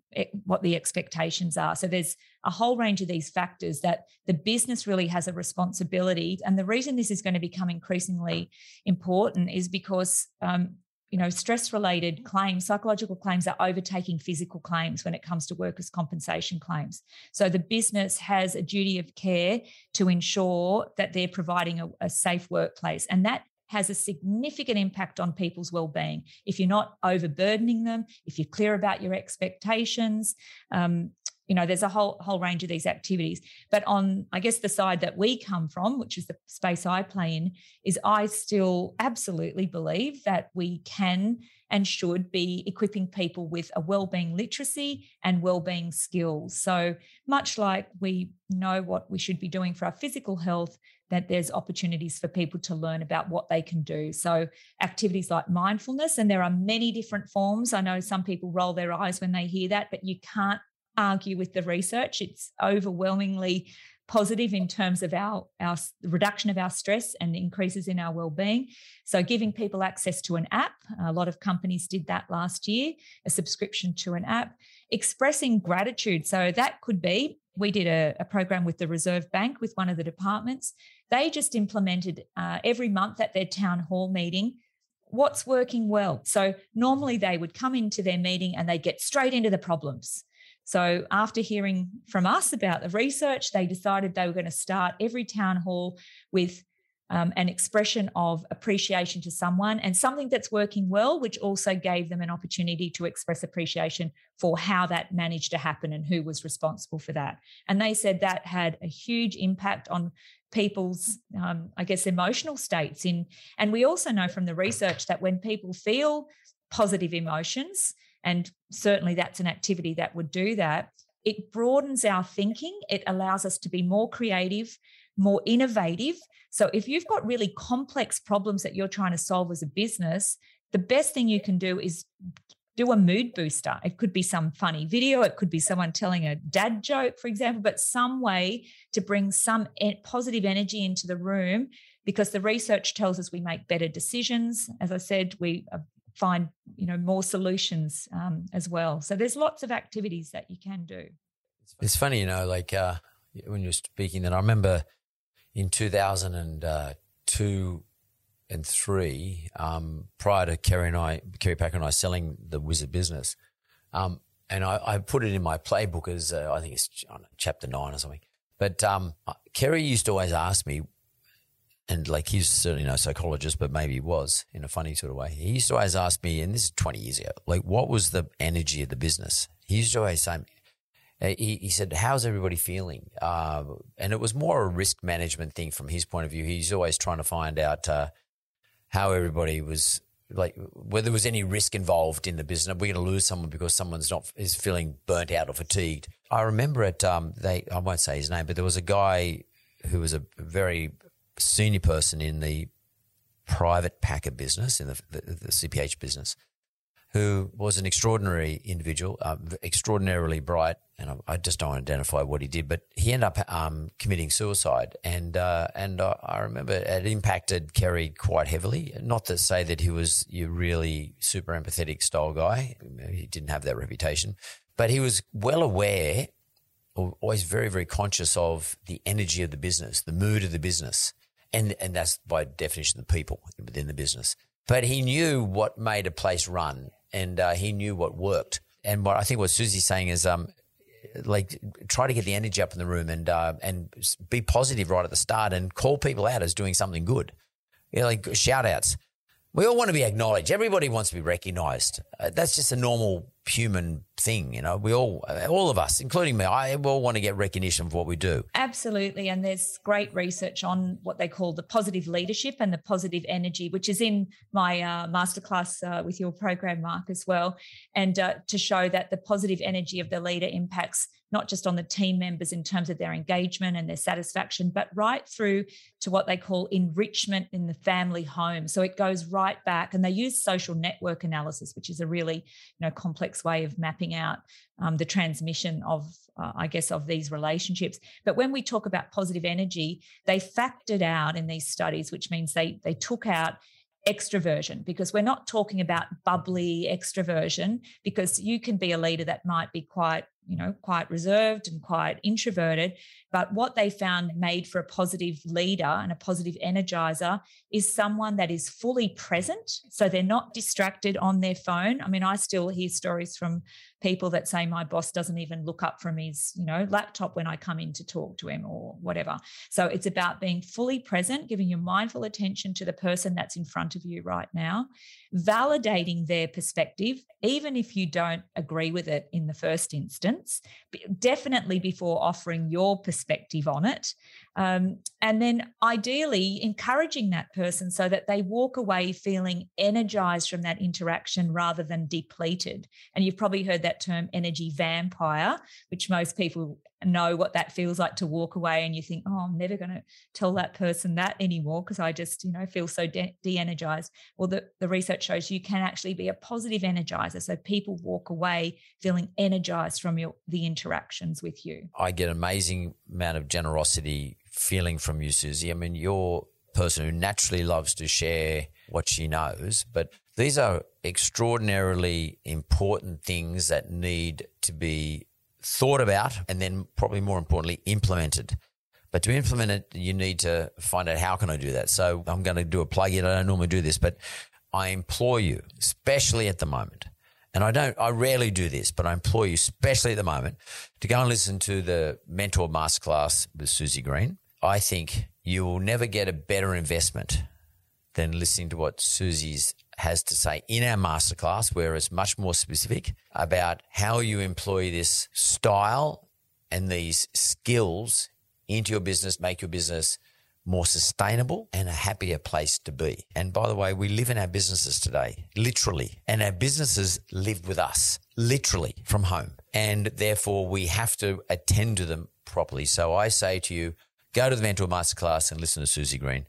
what the expectations are? So, there's a whole range of these factors that the business really has a responsibility. And the reason this is going to become increasingly important is because um, you know, stress related claims, psychological claims are overtaking physical claims when it comes to workers' compensation claims. So the business has a duty of care to ensure that they're providing a, a safe workplace. And that has a significant impact on people's well-being if you're not overburdening them if you're clear about your expectations um, you know there's a whole whole range of these activities. But on i guess the side that we come from which is the space i play in is i still absolutely believe that we can and should be equipping people with a well-being literacy and well-being skills. So much like we know what we should be doing for our physical health that there's opportunities for people to learn about what they can do. So activities like mindfulness and there are many different forms. I know some people roll their eyes when they hear that but you can't argue with the research. It's overwhelmingly positive in terms of our, our reduction of our stress and increases in our well-being. So giving people access to an app, a lot of companies did that last year, a subscription to an app, expressing gratitude. So that could be, we did a, a program with the Reserve Bank with one of the departments. They just implemented uh, every month at their town hall meeting what's working well. So normally they would come into their meeting and they get straight into the problems. So, after hearing from us about the research, they decided they were going to start every town hall with um, an expression of appreciation to someone and something that's working well, which also gave them an opportunity to express appreciation for how that managed to happen and who was responsible for that. And they said that had a huge impact on people's, um, I guess, emotional states. In and we also know from the research that when people feel positive emotions, and certainly that's an activity that would do that. It broadens our thinking, it allows us to be more creative, more innovative. So if you've got really complex problems that you're trying to solve as a business, the best thing you can do is do a mood booster. It could be some funny video, it could be someone telling a dad joke, for example, but some way to bring some positive energy into the room because the research tells us we make better decisions. As I said, we find you know more solutions um, as well. So there's lots of activities that you can do. It's funny, you know, like uh, when you're speaking, that I remember in 2002 and three, um, prior to Kerry and I, Kerry Packer and I selling the Wizard business, um, and I, I, put it in my playbook as uh, I think it's know, chapter nine or something. But um, Kerry used to always ask me and like he's certainly no psychologist, but maybe he was in a funny sort of way. He used to always ask me, and this is 20 years ago, like, what was the energy of the business? He used to always say, uh, he, he said, how's everybody feeling? Uh, and it was more a risk management thing from his point of view. He's always trying to find out uh, how everybody was like whether there was any risk involved in the business. Are We're going to lose someone because someone's not is feeling burnt out or fatigued. I remember it. Um, they I won't say his name, but there was a guy who was a very senior person in the private packer business, in the, the, the CPH business, who was an extraordinary individual, uh, extraordinarily bright, and I, I, just don't identify what he did, but he ended up um, committing suicide, and uh, and I, I, remember it impacted Kerry quite heavily. Not to say that he was your really super empathetic style guy; he didn't have that reputation, but he was well aware, always very very conscious of the energy of the business, the mood of the business, and and that's by definition the people within the business. But he knew what made a place run, and uh, he knew what worked. And what I think what Suzy's saying is, um, like try to get the energy up in the room and uh, and be positive right at the start and call people out as doing something good. You know, like shout outs. We all want to be acknowledged. Everybody wants to be recognized. Uh, that's just a normal human thing. You know, we all, all of us, including me, I all want to get recognition for what we do. Absolutely. And there's great research on what they call the positive leadership and the positive energy, which is in my uh, masterclass uh, with your program, Mark, as well. And uh, to show that the positive energy of the leader impacts not just on the team members in terms of their engagement and their satisfaction, but right through to what they call enrichment in the family home. So it goes right back, and they use social network analysis, which is a really you know complex way of mapping out um, the transmission of, uh, I guess, of these relationships. But when we talk about positive energy, they factored out in these studies, which means they they took out extroversion because we're not talking about bubbly extroversion because you can be a leader that might be quite you know quite reserved and quite introverted but what they found made for a positive leader and a positive energizer is someone that is fully present. So they're not distracted on their phone. I mean i still hear stories from people that say my boss doesn't even look up from his you know laptop when i come in to talk to him or whatever. So it's about being fully present giving your mindful attention to the person that's in front of you right now validating their perspective even if you don't agree with it in the first instance definitely before offering your perspective on it um, and then ideally encouraging that person so that they walk away feeling energized from that interaction rather than depleted. And you've probably heard that term energy vampire, which most people know what that feels like to walk away and you think, oh, I'm never going to tell that person that anymore because I just, you know, feel so de energized. Well, the, the research shows you can actually be a positive energizer. So people walk away feeling energized from your the interactions with you. I get an amazing amount of generosity feeling from you, Suzy. I mean, you're a person who naturally loves to share what she knows, but these are extraordinarily important things that need to be thought about and then probably more importantly implemented. But to implement it, you need to find out how can I do that. So I'm going to do a plug in. I don't normally do this, but I implore you, especially at the moment, and I don't, I rarely do this, but I implore you, especially at the moment, to go and listen to the Mentor Masterclass with Suzy Green. I think you will never get a better investment than listening to what Suzy's has to say in our masterclass, where it's much more specific about how you employ this style and these skills into your business, make your business more sustainable and a happier place to be. And by the way, we live in our businesses today, literally, and our businesses live with us, literally from home. And therefore, we have to attend to them properly. So I say to you, go to the Mentor Masterclass and listen to Suzy Green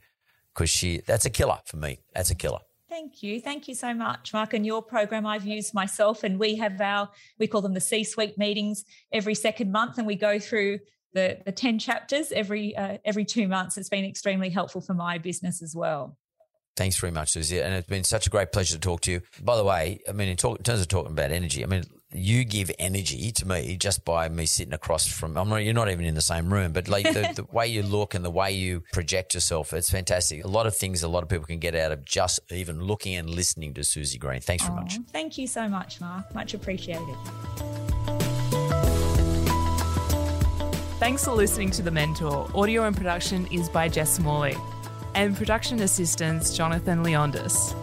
because she, that's a killer for me. That's a killer. Thank you. Thank you so much, Mark. And your program I've used myself, and we have our, we call them the C suite meetings every second month, and we go through the, the 10 chapters every, uh, every two months. It's been extremely helpful for my business as well. Thanks very much, Suzy. And it's been such a great pleasure to talk to you. By the way, I mean, in, talk, in terms of talking about energy, I mean, you give energy to me just by me sitting across from. I'm not, you're not even in the same room, but like the, the, way you look and the way you project yourself, it's fantastic. A lot of things a lot of people can get out of just even looking and listening to Suzy Green. Thanks very oh, much. Thank you so much, Mark. Much appreciated. Thanks for listening to The Mentor. Audio and production is by Jess Morley, and production assistants Jonathan Leondis.